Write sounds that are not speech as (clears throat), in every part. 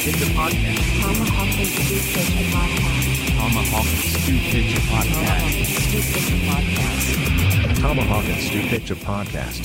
Pitch a Podcast. Tomahawk and Stew Pitch a Podcast. Tomahawk and Stew Pitch a Tomahawk Podcast. and Stew Pitch a Podcast. Tomahawk and Stew Pitch a Podcast.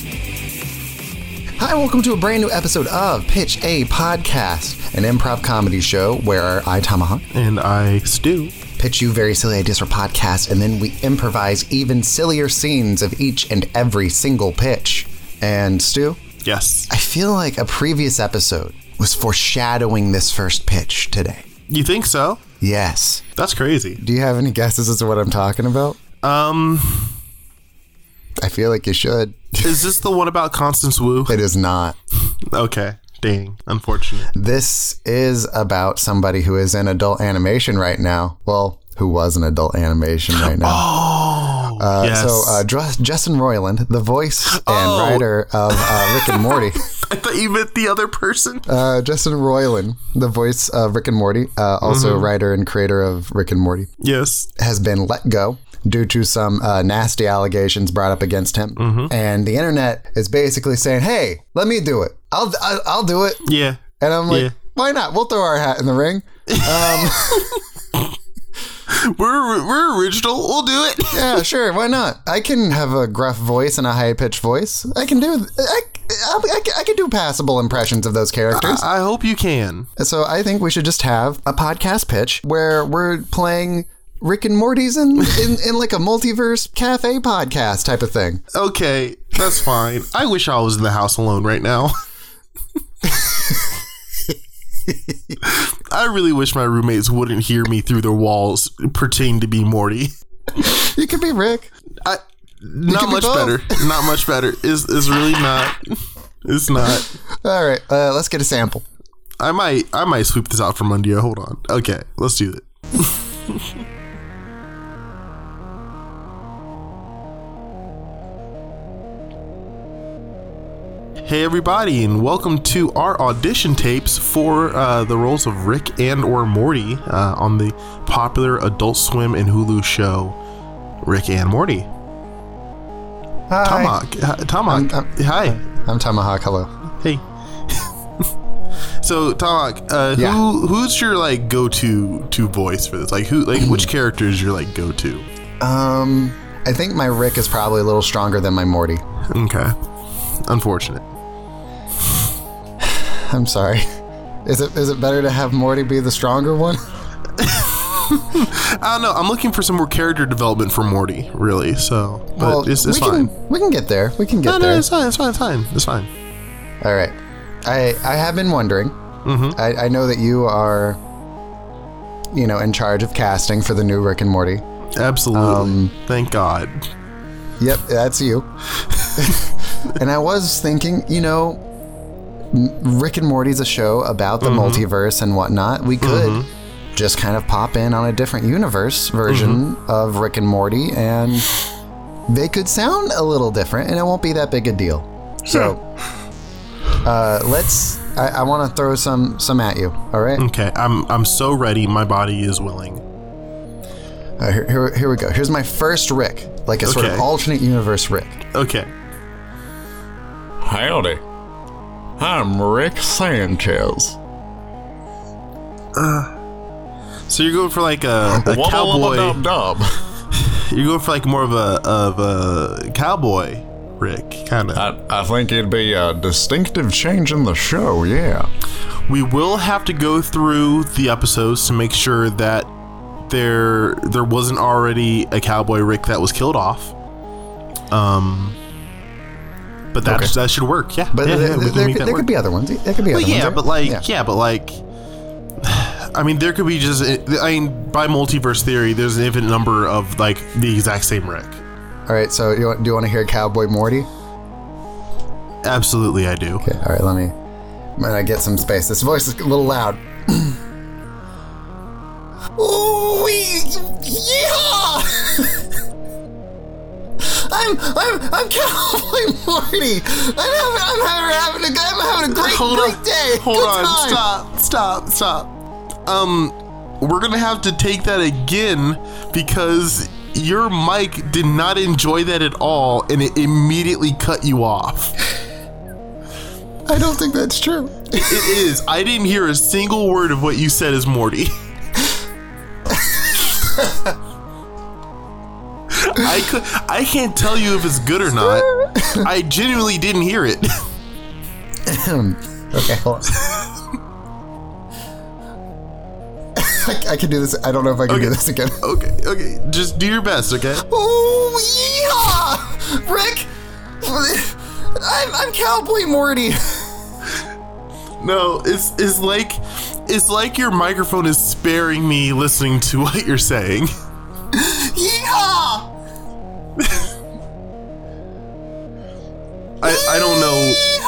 Hi, welcome to a brand new episode of Pitch A Podcast, an improv comedy show where I, Tomahawk, And I stew. pitch you very silly ideas for podcasts, and then we improvise even sillier scenes of each and every single pitch. And Stu, Yes. I feel like a previous episode was foreshadowing this first pitch today. You think so? Yes. That's crazy. Do you have any guesses as to what I'm talking about? Um, I feel like you should. is this the one about Constance Wu? It is not. Okay. Dang. Unfortunate. This is about somebody who is in adult animation right now. Well, who was in adult animation right now. Oh. Uh, yes. So, uh, Dr- Justin Roiland, the voice (gasps) and Oh. writer of uh, Rick and Morty. (laughs) I thought you meant the other person. Uh, Justin Roiland, the voice of Rick and Morty, uh, also Mm-hmm. writer and creator of Rick and Morty, yes. has been let go due to some uh, nasty allegations brought up against him. Mm-hmm. And the internet is basically saying, "Hey, let me do it. I'll I'll, I'll do it." Yeah. And I'm like, Yeah. "Why not? We'll throw our hat in the ring." (laughs) (laughs) (laughs) We're we're original. We'll do it. (laughs) Yeah, sure. Why not? I can have a gruff voice and a high pitched voice. I can do. I, I, I, I can do passable impressions of those characters. I hope you can. so I think we should just have a podcast pitch where we're playing Rick and Morty's in, in, (laughs) in like a multiverse cafe podcast type of thing. Okay, that's fine. I wish I was in the house alone right now. I really wish my roommates wouldn't hear me through their walls pretending to be Morty. (laughs) You could be Rick. I, not could be much better. Not much better. Is is really not. It's not. All right, uh, let's get a sample. I might I might sweep this out from under you. Hold on. Okay, let's do it. (laughs) Hey everybody, and welcome to our audition tapes for uh, the roles of Rick and or Morty uh, on the popular Adult Swim and Hulu show Rick and Morty. Hi. Tomahawk, hi- Tomahawk, I'm- hi. I'm Tomahawk. Hello. Hey. (laughs) so Tomahawk, uh, Yeah. who who's your like go to to voice for this? Like who like which (clears throat) character is your like go to? Um, I think my Rick is probably a little stronger than my Morty. Okay. Unfortunate. I'm sorry. Is it is it better to have Morty be the stronger one? I don't know. I'm looking for some more character development for Morty, really. So, but it's, it's we fine. Can, we can get there. We can get No, there. no, it's fine. It's fine. It's fine. It's fine. All right. I I have been wondering. Mm-hmm. I, I know that you are, you know, in charge of casting for the new Rick and Morty. Absolutely. Um, Thank God. Yep, that's you. (laughs) (laughs) and I was thinking, you know, Rick and Morty's a show about the multiverse and whatnot. We could just kind of pop in on a different universe version of Rick and Morty, and they could sound a little different, and it won't be that big a deal. So, uh, let's. I, I want to throw some some at you. All right. Okay. I'm I'm so ready. My body is willing. Uh, here, here, here we go. Here's my first Rick, like a sort of alternate universe Rick. Okay. Howdy. I'm Rick Sanchez. So you're going for like a, (laughs) a Wubba cowboy. wubba dub dub. (laughs) You're going for like more of a of a cowboy Rick kind of. I, I think it'd be a distinctive change in the show, yeah. we will have to go through the episodes to make sure that there there wasn't already a cowboy Rick that was killed off. Um, but that Okay. that should work. Yeah, But yeah, there, yeah, there, could- there could be other ones. There could be other yeah, ones. but like yeah. but like. I mean, there could be just. Eh, I mean, by multiverse theory, there's an infinite number of like the exact same Rick. All right. So you want, do you want to hear Cowboy Morty? Absolutely, I do. Okay. All right. Let me. I'm gonna get some space. This voice is a little loud. I'm I'm I'm Cowboy Morty. I'm having I'm having, having a I'm having a great hold great on, day. Hold Good on, time. stop, stop, stop. Um, we're gonna have to take that again because your mic did not enjoy that at all, and it immediately cut you off. I don't think that's true. It is. I didn't hear a single word of what you said as Morty. (laughs) I could. I can't tell you if it's good or not. (laughs) I genuinely didn't hear it. (laughs) Okay, hold on. I, I can do this. I don't know if I can do this again. (laughs) Okay, okay. Just do your best, okay? Oh, yeehaw! Rick! I'm, I'm Cowboy Morty. No, it's it's like it's like your microphone is sparing me listening to what you're saying.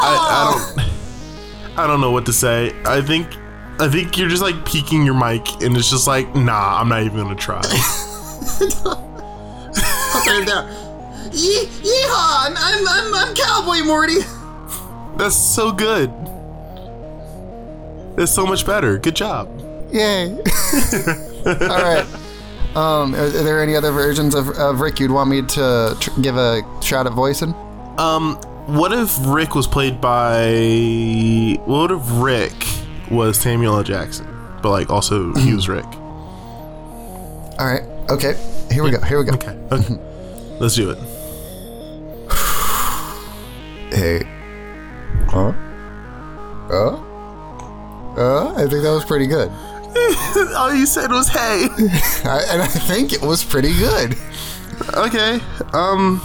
I, I don't. I don't know what to say. I think I think you're just like peaking your mic, and it's just like, nah, I'm not even gonna try. (laughs) I'll turn it down. Yee- yeehaw! I'm, I'm, I'm, I'm Cowboy Morty. That's so good. That's so much better. Good job. Yay! (laughs) All right. Um, are, there any other versions of, of Rick you'd want me to tr- give a shot at voicing? Um, what if Rick was played by? What if Rick was Samuel L. Jackson, but like also he was Rick? All right. Okay. Here we go. Here we go. Okay. Okay. (laughs) Let's do it. Hey. Huh? Uh? Uh? I think that was pretty good. (laughs) All you said was "Hey." (laughs) I, and I think it was pretty good. okay. Um.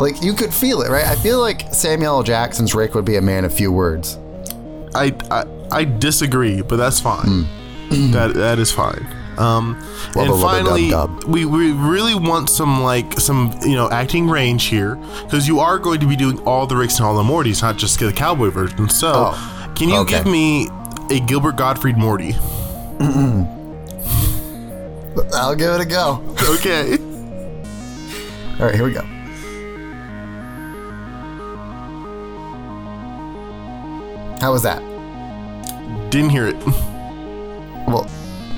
Like, you could feel it, right? I feel like Samuel L. Jackson's Rick would be a man of few words. I, I I disagree, but that's fine. (clears throat) that that is fine. Um, and finally, dub dub. we we really want some like some you know acting range here because you are going to be doing all the Ricks and all the Mortys, not just the cowboy version. So, Oh, can you okay. give me a Gilbert Gottfried Morty? (clears throat) I'll give it a go. Okay. (laughs) All right, here we go. How was that? Didn't hear it. Well,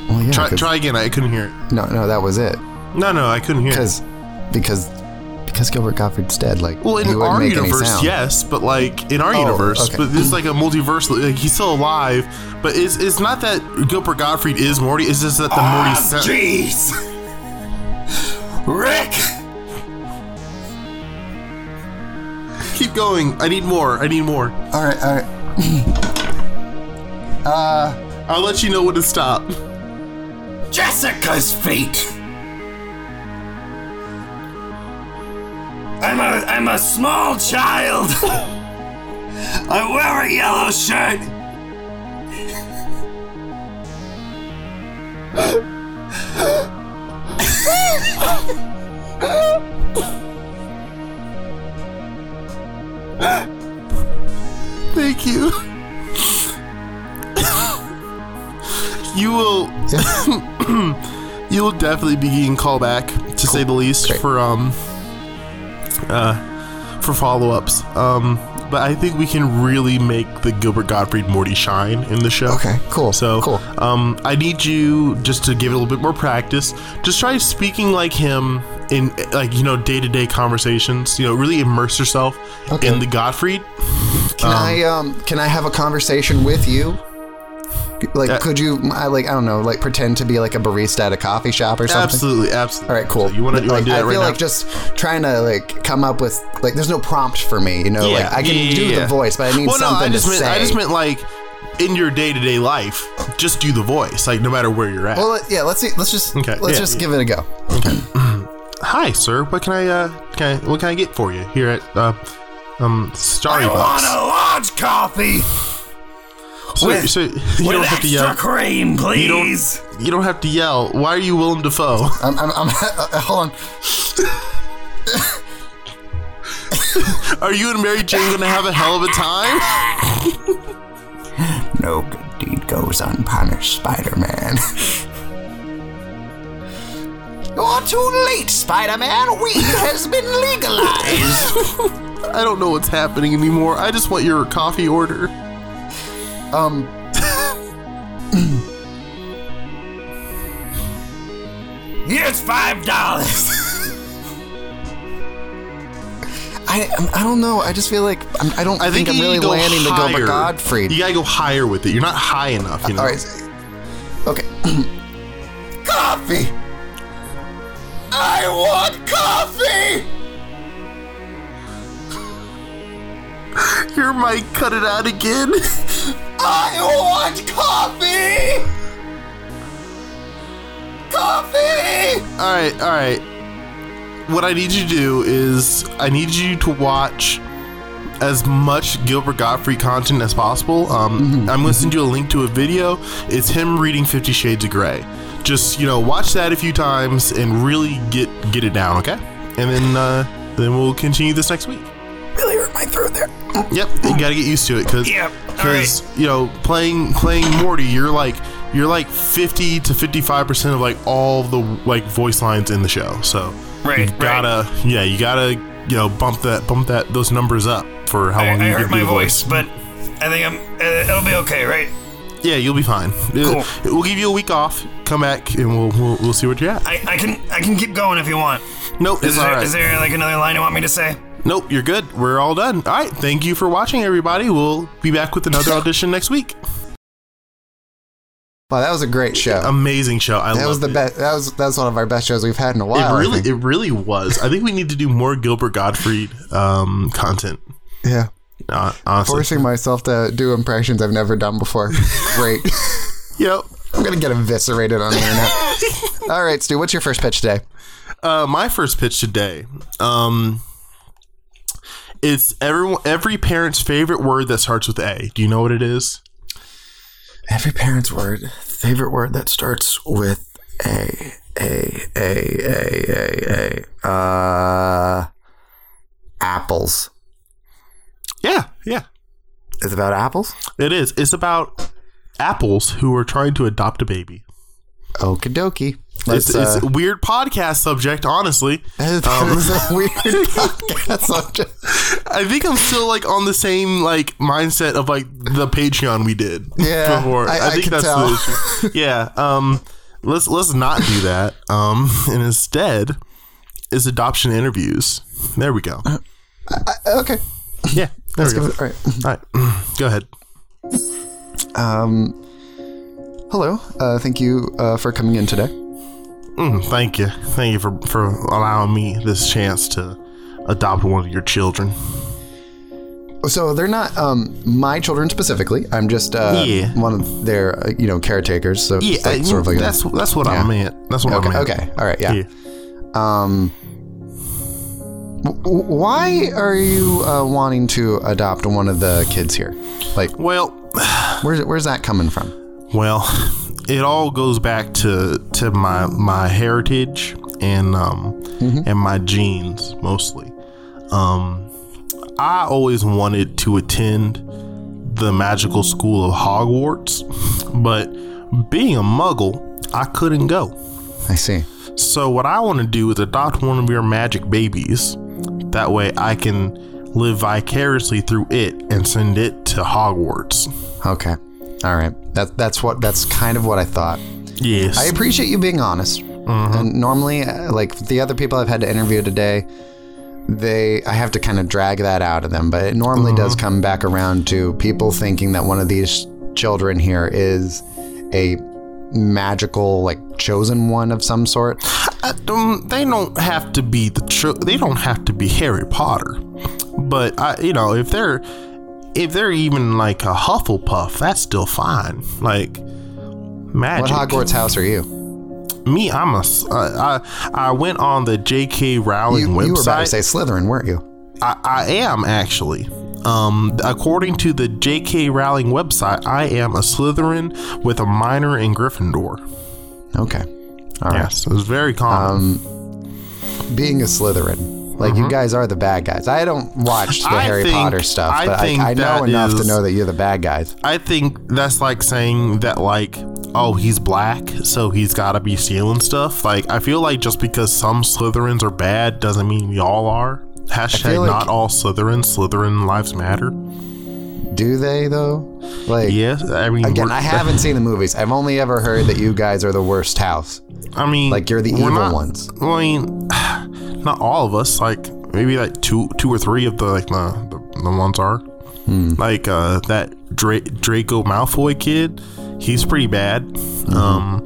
well yeah. Try 'cause- try again. I couldn't hear it. No, no, that was it. No, no, I couldn't hear it. Because, because, because Gilbert Gottfried's dead. Like, Well, in our universe, yes, but like in our Oh, universe, okay. but this is like a multiverse. Like he's still alive, but it's it's not that Gilbert Gottfried is Morty. It's just that the ah, Morty. sa- Jeez, Rick. Keep going. I need more. I need more. All right, all right. Uh, I'll let you know when to stop. Jessica's fate. I'm a I'm a small child. (laughs) I wear a yellow shirt. (laughs) Thank you. you will. (coughs) you will definitely be getting call back, to say the least, Great. for um, uh, for follow-ups. Um, but I think we can really make the Gilbert Gottfried Morty shine in the show. Okay, cool. So, cool. um, I need you just to give it a little bit more practice. Just try speaking like him in like you know day to day conversations. You know, really immerse yourself Okay. in the Gottfried. Can I um can I have a conversation with you? Like, Uh, could you? I like I don't know, like pretend to be like a barista at a coffee shop or something. Absolutely, absolutely. All right, cool. So you want to like, do I right feel now? like just trying to like come up with like there's no prompt for me, you know. Yeah, like I can yeah, do yeah. the voice, but I need well, no, something I just to meant say. I just meant like in your day to day life, just do the voice, like no matter where you're at. well, yeah. Let's see. Let's just Okay, let's yeah, just yeah. give it a go. Okay. (clears throat) Hi, sir. What can I uh can I, what can I get for you here at uh um Starry I want a large coffee So, with- so you with don't have to yell. cream, You don't. You don't have to yell. Why are you Willem Dafoe? (laughs) I'm. I'm. I'm (laughs) uh, hold on. Are you and Mary Jane gonna have a hell of a time? (laughs) No good deed goes unpunished, Spider-Man. You're too late, Spider-Man. Weed has been legalized. I don't know what's happening anymore. I just want your coffee order. um. (laughs) Here's five dollars. (laughs) I I don't know. I just feel like I'm, I don't I think, think, I'm really need to go landing the higher. Gilbert Gottfried. You gotta go higher with it. You're not high enough. You know. All right. Okay. (clears throat) coffee. I want coffee. Your mic cut it out again. (laughs) I want coffee. Coffee. all right, all right. What I need you to do is I need you to watch as much Gilbert Gottfried content as possible. Um, I'm going to send you a link to a video. It's him reading Fifty Shades of Grey. Just you know, watch that a few times and really get get it down, okay? And then uh, then we'll continue this next week. Yep, you got to get used to it because Yep, all you know playing playing Morty, you're like you're like 50 to 55 percent of like all the like voice lines in the show. So Right, you right. gotta yeah, you gotta you know bump that bump that those numbers up for how I, long I you can my do voice, but I think I'm. Uh, it'll be okay, right? Yeah, you'll be fine. Uh, We'll give you a week off. Come back and we'll we'll, we'll see what you're at. I, I can I can keep going if you want. nope, Is it's there, all right. is there like another line you want me to say? Nope, you're good. We're all done. All right, thank you for watching, everybody. We'll be back with another (laughs) audition next week. Wow, that was a great show. Amazing show. I that was the best. That was that's one of our best shows we've had in a while. It really, it really was. I think we need to do more Gilbert Gottfried um, content. yeah. Uh, honestly, Forcing myself to do impressions I've never done before. (laughs) Great. yep. I'm gonna get eviscerated on the internet. (laughs) All right, Stu. What's your first pitch today? Uh, my first pitch today. Um, it's everyone, every parent's favorite word that starts with A. Do you know what it is? Every parent's word, favorite word that starts with A. A. A. A. A. A. Uh, apples. Yeah, yeah, It's about apples. it is. It's about apples who are trying to adopt a baby. Okie dokie. It's, Let's, it's uh, a weird podcast subject, honestly. (laughs) is a weird (laughs) podcast subject. I think I'm still like on the same like mindset of like the Patreon we did Yeah, before. I- I think can that's tell. the issue. (laughs) Yeah. Um. Let's let's not do that. Um. And instead, is adoption interviews. There we go. Okay. Yeah. There we go. All right. All right. (clears throat) Go ahead. Um, hello. Uh, thank you uh, for coming in today. Mm, thank you. Thank you for for allowing me this chance to adopt one of your children. So they're not um, my children specifically. I'm just uh, Yeah. one of their uh, you know caretakers. So Yeah. like sort of like a- that's that's what I Yeah. meant. That's what I okay. meant. Okay. All right. Yeah. Yeah. Um, w- why are you uh, wanting to adopt one of the kids here? Like, Well. (sighs) where's where's that coming from? Well, (laughs) it all goes back to to my my heritage and um and my genes mostly. Um I always wanted to attend the magical school of Hogwarts, (laughs) but being a muggle, I couldn't go. I see. So what I want to do is adopt one of your magic babies. That way I can live vicariously through it and send it to Hogwarts. Okay. All right. That that's what that's kind of what I thought. Yes. I appreciate you being honest. And normally, uh, like the other people I've had to interview today, they I have to kind of drag that out of them. But it normally does come back around to people thinking that one of these children here is a magical, like chosen one of some sort. um, they don't have to be the tr- they don't have to be Harry Potter, but I you know if they're if they're even like a Hufflepuff, that's still fine. Like magic. What. Hogwarts house are you? Me, I'm a uh, I I went on the J.K. Rowling You, website. you were about to say Slytherin, weren't you? I, I am actually. Um, according to the J.K. Rowling website, I am a Slytherin with a minor in Gryffindor. Okay. All right. Yes, it was very common. Being a Slytherin, like you guys are the bad guys. I don't watch the Mm-hmm. I Harry think- Potter stuff, I but think I, I know enough to know that you're the bad guys. I think that's like saying that like oh he's black so he's got to be stealing stuff. Like I feel like just because some Slytherins are bad doesn't mean we all are. Hashtag like- not all Slytherins. Slytherin lives matter. Do they though? Like Yes, I mean again, I haven't seen the movies. I've only ever heard that you guys are the worst house. I mean like, you're the evil not- ones. I mean, (sighs) not all of us. Like maybe like two two or three of the like the the, the ones are. Like uh, that Dra- Draco Malfoy kid, he's pretty bad. Um,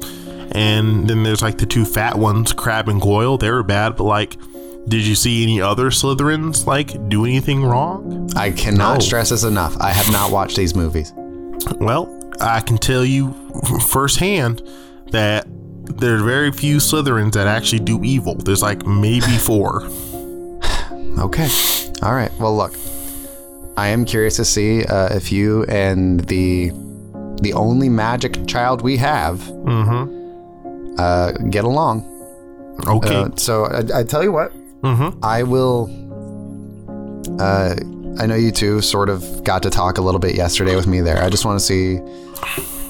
and then there's like the two fat ones, Crabbe and Goyle. They were bad, but like, did you see any other Slytherins like do anything wrong? I cannot No. stress this enough. I have not watched these movies. Well, I can tell you (laughs) firsthand that there are very few Slytherins that actually do evil. There's like maybe (sighs) four. Okay. All right. Well, look, I am curious to see uh, if you and the the only magic child we have uh, get along. Okay. Uh, so I, I tell you what, Mm-hmm. I will. Uh, I know you two sort of got to talk a little bit yesterday with me there. I just want to see.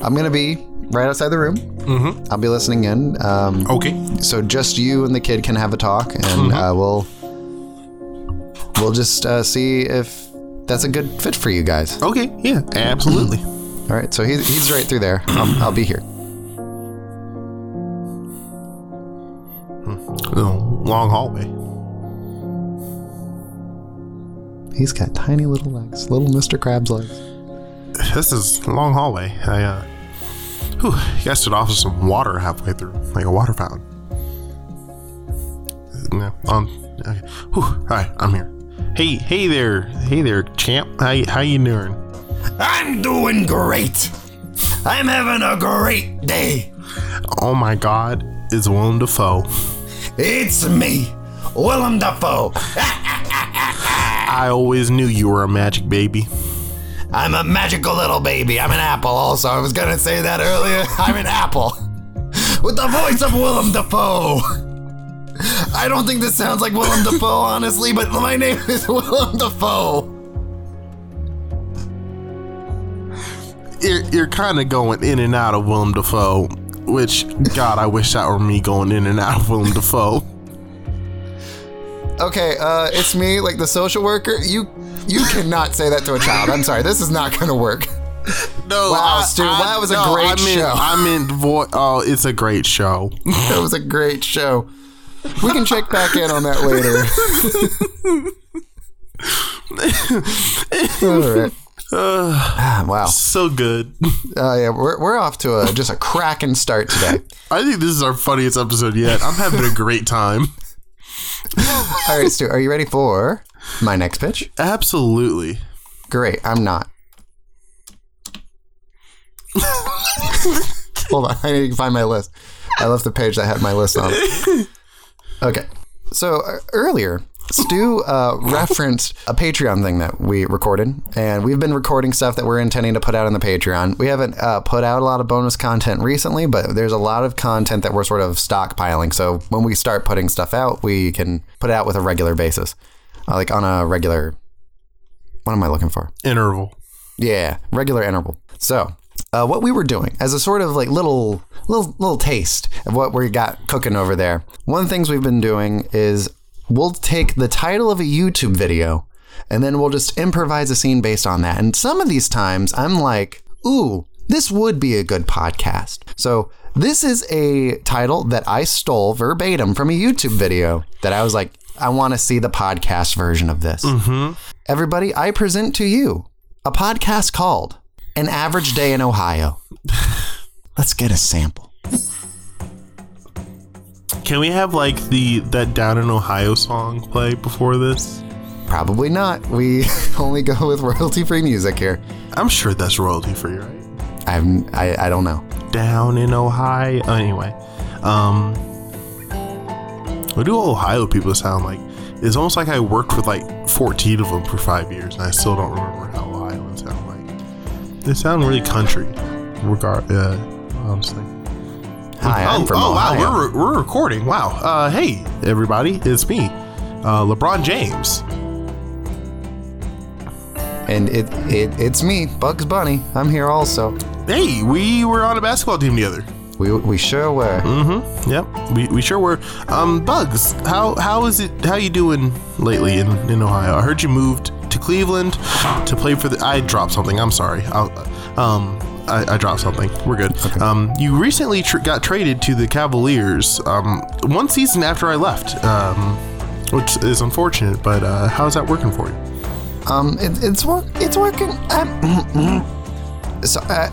I'm gonna be right outside the room. Mm-hmm. I'll be listening in. Um, okay. so just you and the kid can have a talk, and uh, we'll we'll just uh, see if that's a good fit for you guys. Okay. Yeah. Absolutely. (clears throat) All right. So he's he's right through there. I'll, (clears throat) I'll be here. Oh, long hallway. He's got tiny little legs, little Mr. Crab's legs. This is a long hallway. I uh, whew, you guys stood off with some water halfway through, like a water fountain. No, um, okay. Whew, right, I'm here. Hey, hey there, hey there, champ. How how you doing? I'm doing great. I'm having a great day. Oh my God, it's Willem Dafoe. It's me, Willem Dafoe. (laughs) I always knew you were a magic baby. I'm a magical little baby. I'm an apple also. I was gonna say that earlier. (laughs) I'm an apple. (laughs) With the voice of Willem Dafoe. (laughs) I don't think this sounds like Willem Dafoe, honestly, but my name is Willem Dafoe. You're, you're kind of going in and out of Willem Dafoe, which God, I wish that were me going in and out of Willem Dafoe. Okay, uh, it's me, like the social worker. You you cannot say that to a child. I'm sorry, this is not gonna work. No, Wow, Stu, that was a great I meant, show. I meant, vo- oh, it's a great show. (laughs) That was a great show. We can check back in on that later. (laughs) All right. Ah, (sighs) wow. so good. Uh, yeah, we're, we're off to a just a cracking start today. I think this is our funniest episode yet. I'm having a great time. (laughs) All right, Stu, are you ready for my next pitch? Absolutely. Great, I'm not. (laughs) Hold on, I need to find my list. I left the page that had my list on it. (laughs) Okay, so uh, earlier, Stu uh, referenced a Patreon thing that we recorded, and we've been recording stuff that we're intending to put out on the Patreon. We haven't uh, put out a lot of bonus content recently, but there's a lot of content that we're sort of stockpiling. So when we start putting stuff out, we can put it out with a regular basis, uh, like on a regular. What am I looking for? Interval. Yeah, regular interval. So, uh, what we were doing as a sort of like little, little, little taste of what we got cooking over there. One of the things we've been doing is we'll take the title of a YouTube video and then we'll just improvise a scene based on that. And some of these times I'm like, ooh, this would be a good podcast. So, this is a title that I stole verbatim from a YouTube video that I was like, I want to see the podcast version of this. Mm-hmm. Everybody, I present to you a podcast called An Average Day in Ohio. (laughs) Let's get a sample. Can we have like the that Down in Ohio song play before this? Probably not. We (laughs) only go with royalty free music here. I'm sure that's royalty free, right? I'm, I, I don't know. Down in Ohio. Anyway, um, what do Ohio people sound like? It's almost like I worked with like 14 of them for five years, and I still don't remember how Ohioans sound like. They sound really country, regard. Uh, honestly. Hi, I'm oh, from oh Ohio. wow, we're, we're recording. Wow. Uh, hey, everybody, it's me, uh, LeBron James. and it, it it's me, Bugs Bunny. I'm here also. Hey, we were on a basketball team together. We, we sure were. Mm-hmm. Yep. We, we sure were. Um, Bugs, how how is it? How you doing lately in, in Ohio? I heard you moved to Cleveland to play for the. I dropped something. I'm sorry. I'll, um, I, I dropped something. We're good. Um, you recently tr- got traded to the Cavaliers. Um, one season after I left. Um, which is unfortunate. But uh, how's that working for you? Um, it, it's work. It's working. I'm, (clears throat) so uh,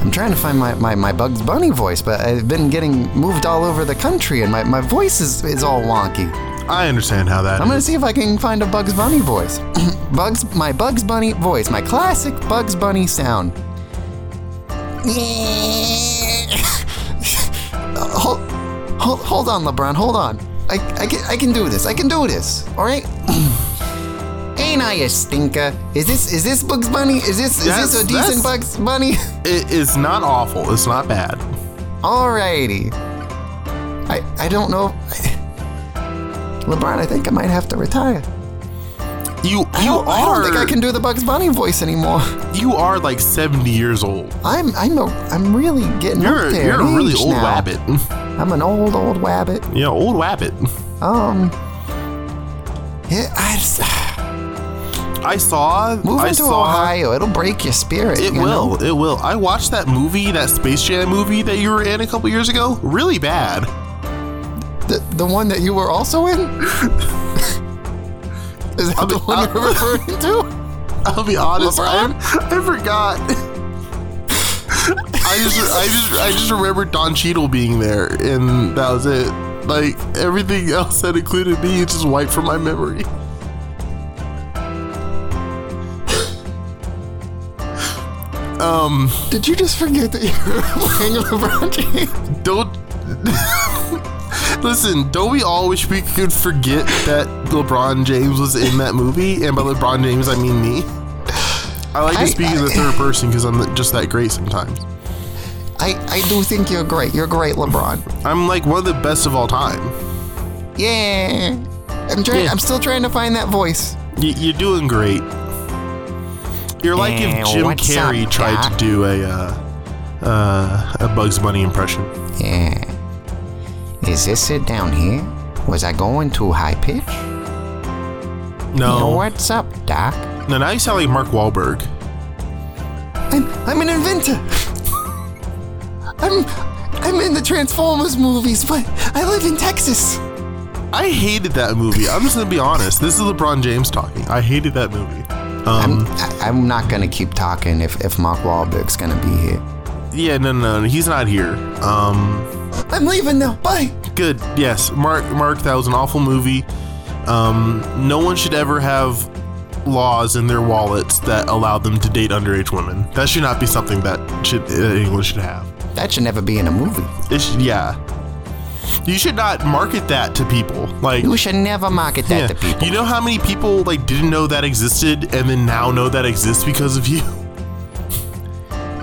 I'm trying to find my, my, my Bugs Bunny voice, but I've been getting moved all over the country, and my, my voice is, is all wonky. I understand how that I'm gonna is. see if I can find a Bugs Bunny voice. (clears throat) Bugs, my Bugs Bunny voice, my classic Bugs Bunny sound. Uh, hold, hold, hold on, LeBron. Hold on. I, I, can, I can do this. I can do this. All right. Ain't I a stinker? Is this is this Bugs Bunny? Is this is this a decent Bugs Bunny? (laughs) It is not awful. It's not bad. Alrighty. I I don't know. LeBron, I think I might have to retire. You I you don't, I don't think I can do the Bugs Bunny voice anymore. you are like 70 years old. I'm I'm a, I'm really getting You're up there. you're a really old now. wabbit. I'm an old old wabbit. Yeah, old wabbit. Um. Yeah, I just, I saw. moving I to saw. Ohio, it'll break your spirit. It you will. know? It will. I watched that movie, that Space Jam movie that you were in a couple years ago. Really bad. The the one that you were also in. (laughs) Is that the be- one I'll- you're referring to? (laughs) I'll be honest. I, I forgot. I just, I just, I just remember Don Cheadle being there, and that was it. Like everything else that included me, it just wiped from my memory. Um, Did you just forget that you were (laughs) playing LeBron James? don't listen. Don't we all wish we could forget that LeBron James was in that movie? And by LeBron James, I mean me. I like to I- speak in the I- third person because I'm just that great sometimes. I I do think you're great. You're great, LeBron. I'm like one of the best of all time. Yeah. I'm trying. Yeah. I'm still trying to find that voice. Y- you're doing great. You're like if Jim Carrey up, tried Doc? to do a uh, uh, a Bugs Bunny impression. Yeah. Is this it down here? Was I going too high pitch? No, What's up, Doc? no. Now you sound like Mark Wahlberg. I'm I'm an inventor. I'm I'm in the Transformers movies, but I live in Texas. I hated that movie. I'm just gonna be honest. This is LeBron James talking. I hated that movie. I'm Um, I, I'm not gonna keep talking if if Mark Wahlberg's gonna be here. yeah, no, no, no, he's not here. Um, I'm leaving now. Bye. good. Yes, Mark. Mark, that was an awful movie. Um, no one should ever have laws in their wallets that allow them to date underage women. That should not be something that should uh, anyone should have. That should never be in a movie. It should, yeah. You should not market that to people. Like, You should never market that yeah. to people. you know how many people like didn't know that existed and then now know that exists because of you?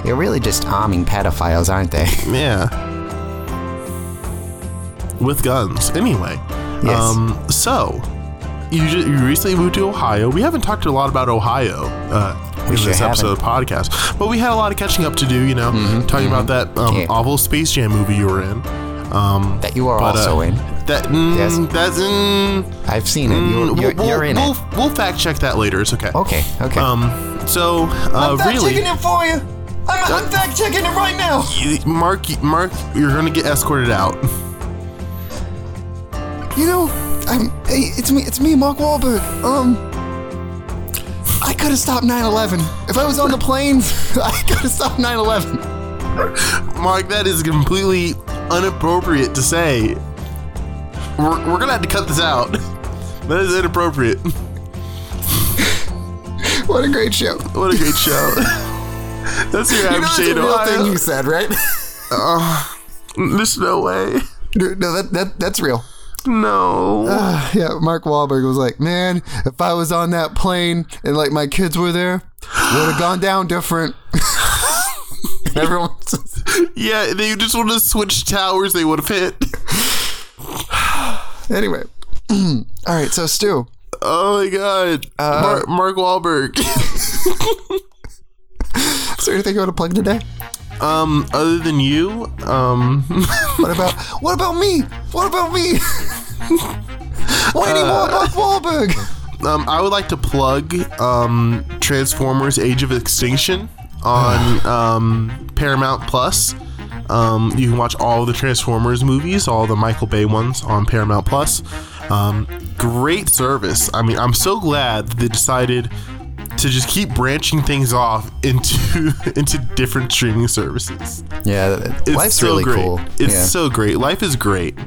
They're really just arming pedophiles, aren't they? yeah. With guns. Anyway. Yes. Um. So, you you recently moved to Ohio. We haven't talked a lot about Ohio uh, in sure this episode of the podcast, but we had a lot of catching up to do. You know, talking about that um, Mm-hmm, Yeah. awful Space Jam movie you were in. Um, that you are but, uh, also in. That mm, Yes. that's mm, I've seen it. You're, mm, you're, we'll, you're in we'll, it. we'll fact check that later. It's okay. Okay. Okay. Um. So, uh, really, it for you. I'm, I'm fact checking it right now. you- Mark, Mark, you're gonna get escorted out. (laughs) You know, I'm. Hey, it's me. It's me, Mark Wahlberg. Um, I could have stopped 9/11 if I was on the (laughs) planes. (laughs) I could have stopped 9/11. Mark, that is completely inappropriate to say. We're, we're gonna have to cut this out. (laughs) That is inappropriate. What a great show. What a great show. That's your You know that's a real Ohio. thing you said, right? There's no way. no, that, that that's real. No. (sighs) Yeah, Mark Wahlberg was like, "Man, if I was on that plane and like my kids were there, would have gone down different." (laughs) Everyone, yeah, they just would have switched towers. They would have hit. (sighs) anyway. (clears throat) All right, so Stu, Oh my god. Uh, Mark, Mark Wahlberg. (laughs) is there anything you want to plug today? um, other than you, um, What about what about me? What about me? (laughs) (laughs) More Mark Wahlberg? (laughs) um, I would like to plug um, Transformers: Age of Extinction on (sighs) um, Paramount Plus. Um, you can watch all the Transformers movies, all the Michael Bay ones on Paramount Plus. Um, great service. I mean, I'm so glad they decided to just keep branching things off into (laughs) into different streaming services. Yeah, It's life's so really great. cool. It's yeah. so great. Life is great.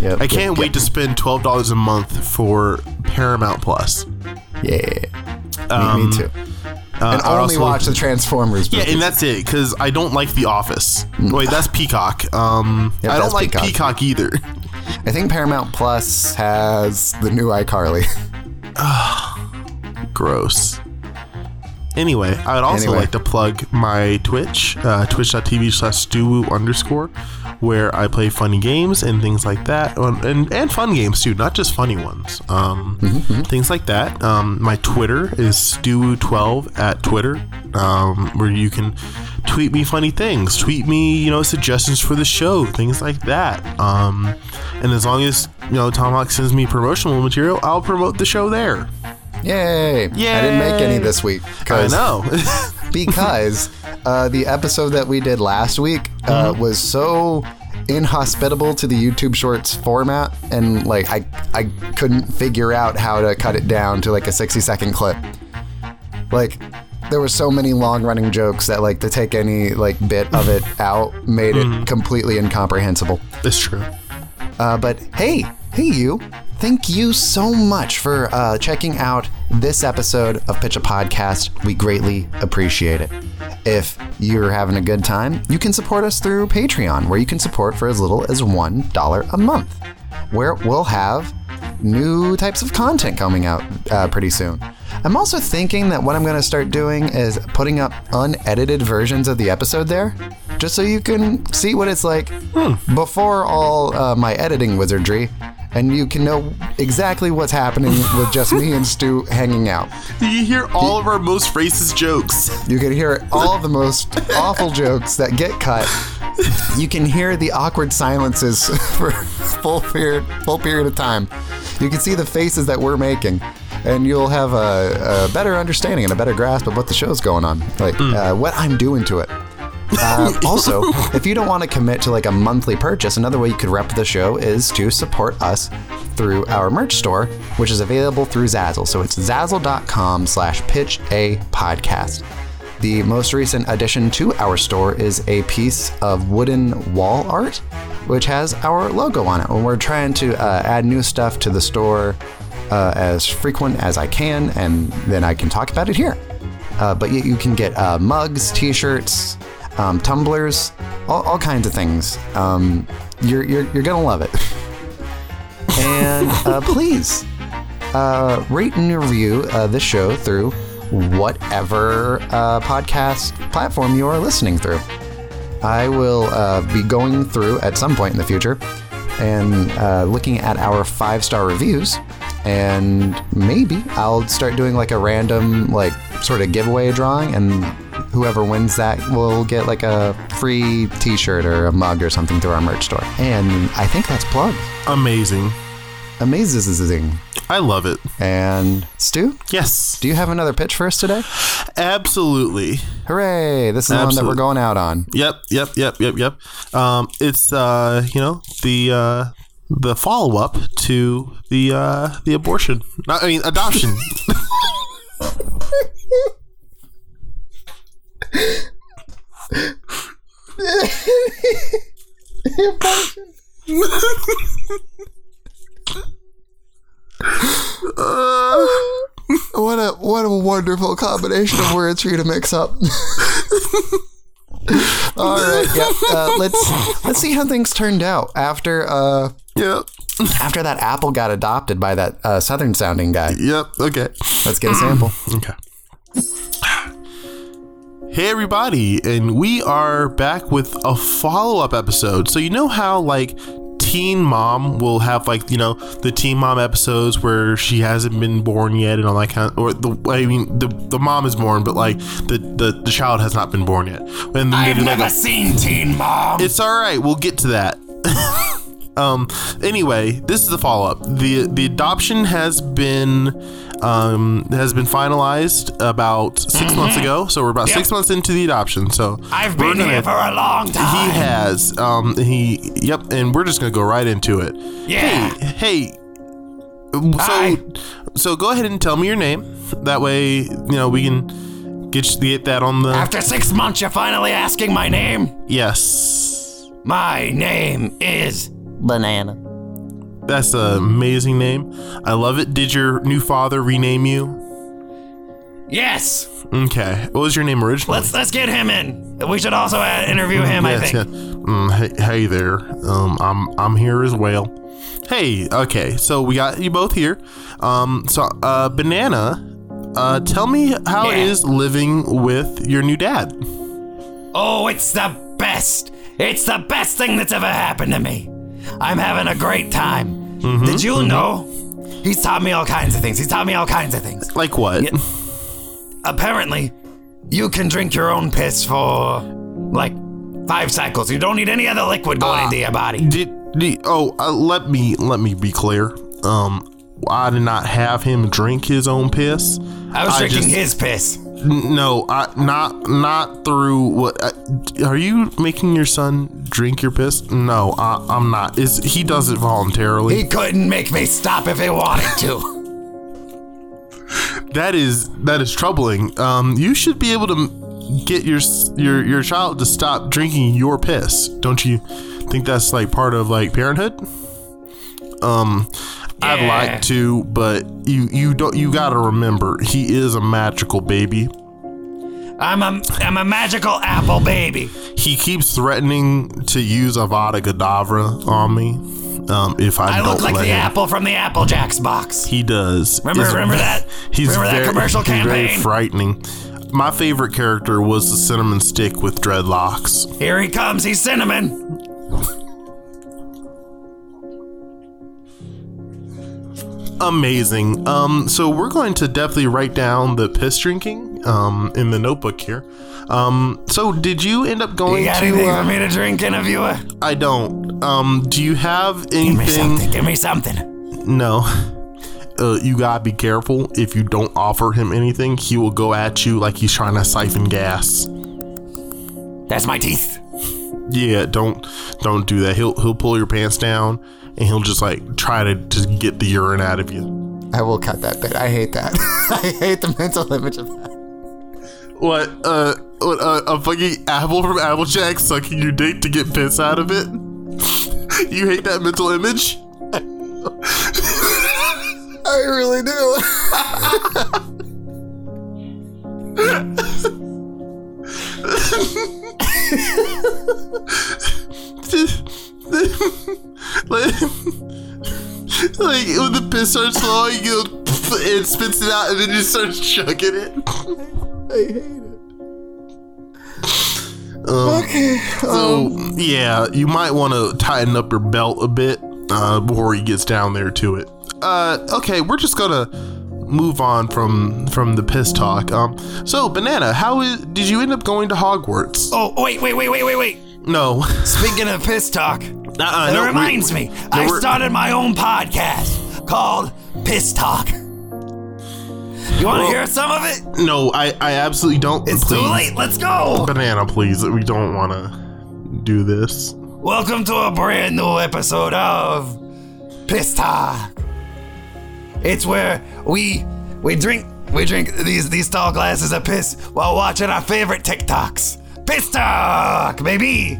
Yep, I can't yep. wait to spend twelve dollars a month for Paramount Plus. Yeah, me, me too. and Um, I only watch the Transformers. Yeah, and that's it because I don't like The Office. Wait, that's Peacock. Um, Yep, I don't like Peacock. Peacock. either. I think Paramount Plus has the new iCarly. (sighs) Gross. Anyway, I would also Anyway. like to plug my Twitch, uh, twitch.tv slash stewoo underscore, where I play funny games and things like that. And, and, and fun games too, not just funny ones. Um, Things like that. Um, my Twitter is stewoo12 at Twitter, um, where you can tweet me funny things, tweet me, you know, suggestions for the show, things like that. Um, and as long as, you know, Tomahawk sends me promotional material, I'll promote the show there. Yay! I didn't make any this week. I know. (laughs) (laughs) because uh, the episode that we did last week uh, Mm-hmm. was so inhospitable to the YouTube Shorts format, and like I I couldn't figure out how to cut it down to like a sixty second clip. Like there were so many long running jokes that like to take any like bit of it (laughs) out made Mm-hmm. it completely incomprehensible. it's true. Uh, but hey, hey, you. Thank you so much for uh, checking out this episode of Pitch a Podcast. We greatly appreciate it. If you're having a good time, you can support us through Patreon, where you can support for as little as $1 a month, where we'll have new types of content coming out uh, pretty soon. I'm also thinking that what I'm going to start doing is putting up unedited versions of the episode there, just so you can see what it's like before all uh, my editing wizardry, and you can know exactly what's happening with just me and Stu hanging out. You hear all of our most racist jokes. You can hear all the most awful jokes that get cut. You can hear the awkward silences (laughs) for full period, full period of time. You can see the faces that we're making, and you'll have a, a better understanding and a better grasp of what the show's going on, like uh, what I'm doing to it. Uh, (laughs) also, if you don't want to commit to like a monthly purchase, another way you could rep the show is to support us through our merch store, which is available through Zazzle. So it's zazzle.com slash pitch a podcast. The most recent addition to our store is a piece of wooden wall art, which has our logo on it. And we're trying to uh, add new stuff to the store uh, as frequent as I can, and then I can talk about it here. Uh, but you, you can get uh, mugs, t-shirts, um, tumblers, all, all kinds of things. Um, you're, you're, you're gonna love it. (laughs) and uh, please uh, rate and review uh, this show through whatever uh, podcast platform you are listening through. I will uh, be going through at some point in the future and uh, looking at our five star reviews. And maybe I'll start doing like a random, like, sort of giveaway drawing, and whoever wins that will get like a free t shirt or a mug or something through our merch store. And I think that's plugged. Amazing. Amazing. I love it. And Stu, Yes. do you have another pitch for us today? Absolutely. Hooray! This is the one that we're going out on. Yep, yep, yep, yep, yep. Um, it's uh, you know, the uh the follow up to the uh the abortion. Not, I mean adoption. (laughs) What a what a wonderful combination of words for you to mix up. All right, yeah. Uh, let's let's see how things turned out after uh yep. after that apple got adopted by that uh, southern sounding guy. Yep. Okay. Let's get a sample. Okay. Hey everybody, and we are back with a follow-up episode. So you know how like Teen Mom will have like you know the Teen Mom episodes where she hasn't been born yet and all that kind of, or the I mean the the mom is born but like the the, the child has not been born yet. And I've do like never seen Teen Mom. it's all right. We'll get to that. (laughs) um. Anyway, this is the follow up. the The adoption has been um has been finalized about 6 months ago. So we're about six months into the adoption. So I've been gonna- here for a long time. He has. Um. He. Yep. And we're just gonna go right into it. Yeah. Hey. Hey. so so go ahead and tell me your name. That way, you know we can get get that on the. After six months, you're finally asking my name? yes, My name is Banana. that's an amazing name. I love it. Did your new father rename you? Yes. Okay. What was your name originally? Let's let's get him in. We should also uh, interview him. I think. yeah. Mm, hey, hey there. Um, I'm I'm here as well. Hey. Okay. So we got you both here. Um. So, uh, banana. Uh, tell me how Yeah. is living with your new dad. Oh, it's the best. It's the best thing that's ever happened to me. I'm having a great time. Did you know? He's taught me all kinds of things. He's taught me all kinds of things. Like what? Yeah. Apparently, you can drink your own piss for like five cycles. You don't need any other liquid going into your body. Did, did oh uh, let me let me be clear. Um, I did not have him drink his own piss. I was I drinking just- his piss. No, I, not not through what. Uh, are you making your son drink your piss? No, I, I'm not. Is he does it voluntarily? He couldn't make me stop if he wanted to. (laughs) that is that is troubling. Um, you should be able to get your your your child to stop drinking your piss. Don't you think that's like part of like parenthood? Um, I'd like to, but you you don't you got to remember he is a magical baby. I'm a I'm a magical apple baby. He keeps threatening to use Avada Kedavra on me. Um, if I, I don't look like the him. apple from the Apple Jacks box. He does. Remember- remember that- (laughs) He's remember that very, commercial he's very frightening. My favorite character was the cinnamon stick with dreadlocks. Here he comes. He's cinnamon. Amazing. Um, so we're going to definitely write down the piss drinking um in the notebook here. Um, so did you end up going You got to? anything uh, for me to drink, interviewer? I don't. Um, do you have anything? Give me something. Give me something. No. (laughs) Uh, you gotta be careful. If you don't offer him anything, he will go at you like he's trying to siphon gas. That's my teeth. Yeah, don't don't do that. He'll he'll pull your pants down and he'll just like try to just get the urine out of you. I will cut that bit. I hate that. (laughs) I hate the mental image of that. What? Uh, what? Uh, a fucking apple from Applejack sucking your dick to get piss out of it? (laughs) you hate that mental image? (laughs) I really do. Like, like when the piss starts flowing, you go, it spits it out, and then you start chugging it. (laughs) I hate it. Um, Okay. So yeah, you might want to tighten up your belt a bit uh, before he gets down there to it. Uh, okay, we're just gonna move on from from the piss talk. Um, so banana, how is, did you end up going to Hogwarts? Oh, wait, wait, wait, wait, wait, wait. No, (laughs) Speaking of piss talk, uh-uh, it no, we- reminds me. I we're- started my own podcast called Piss Talk. You want to Well- hear some of it? No, I I absolutely don't. It's please. too late. Let's go. Banana, please. We don't want to do this. Welcome to a brand new episode of Piss Talk. It's where we we drink we drink these these tall glasses of piss while watching our favorite TikToks. Piss Talk, baby.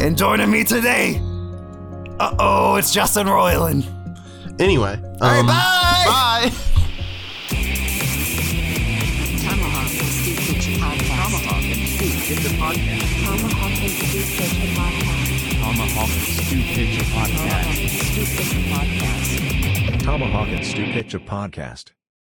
And joining me today, uh oh, it's Justin Roiland. Anyway, um, bye. Bye. Tomahawk and Stew Kitchen Podcast. Tomahawk and Stew Kitchen Podcast. Tomahawk and Stew Kitchen Podcast. Tomahawk and Stew Kitchen Podcast. Tomahawk and Stew Kitchen Podcast. Tomahawk and Stew Picture Podcast.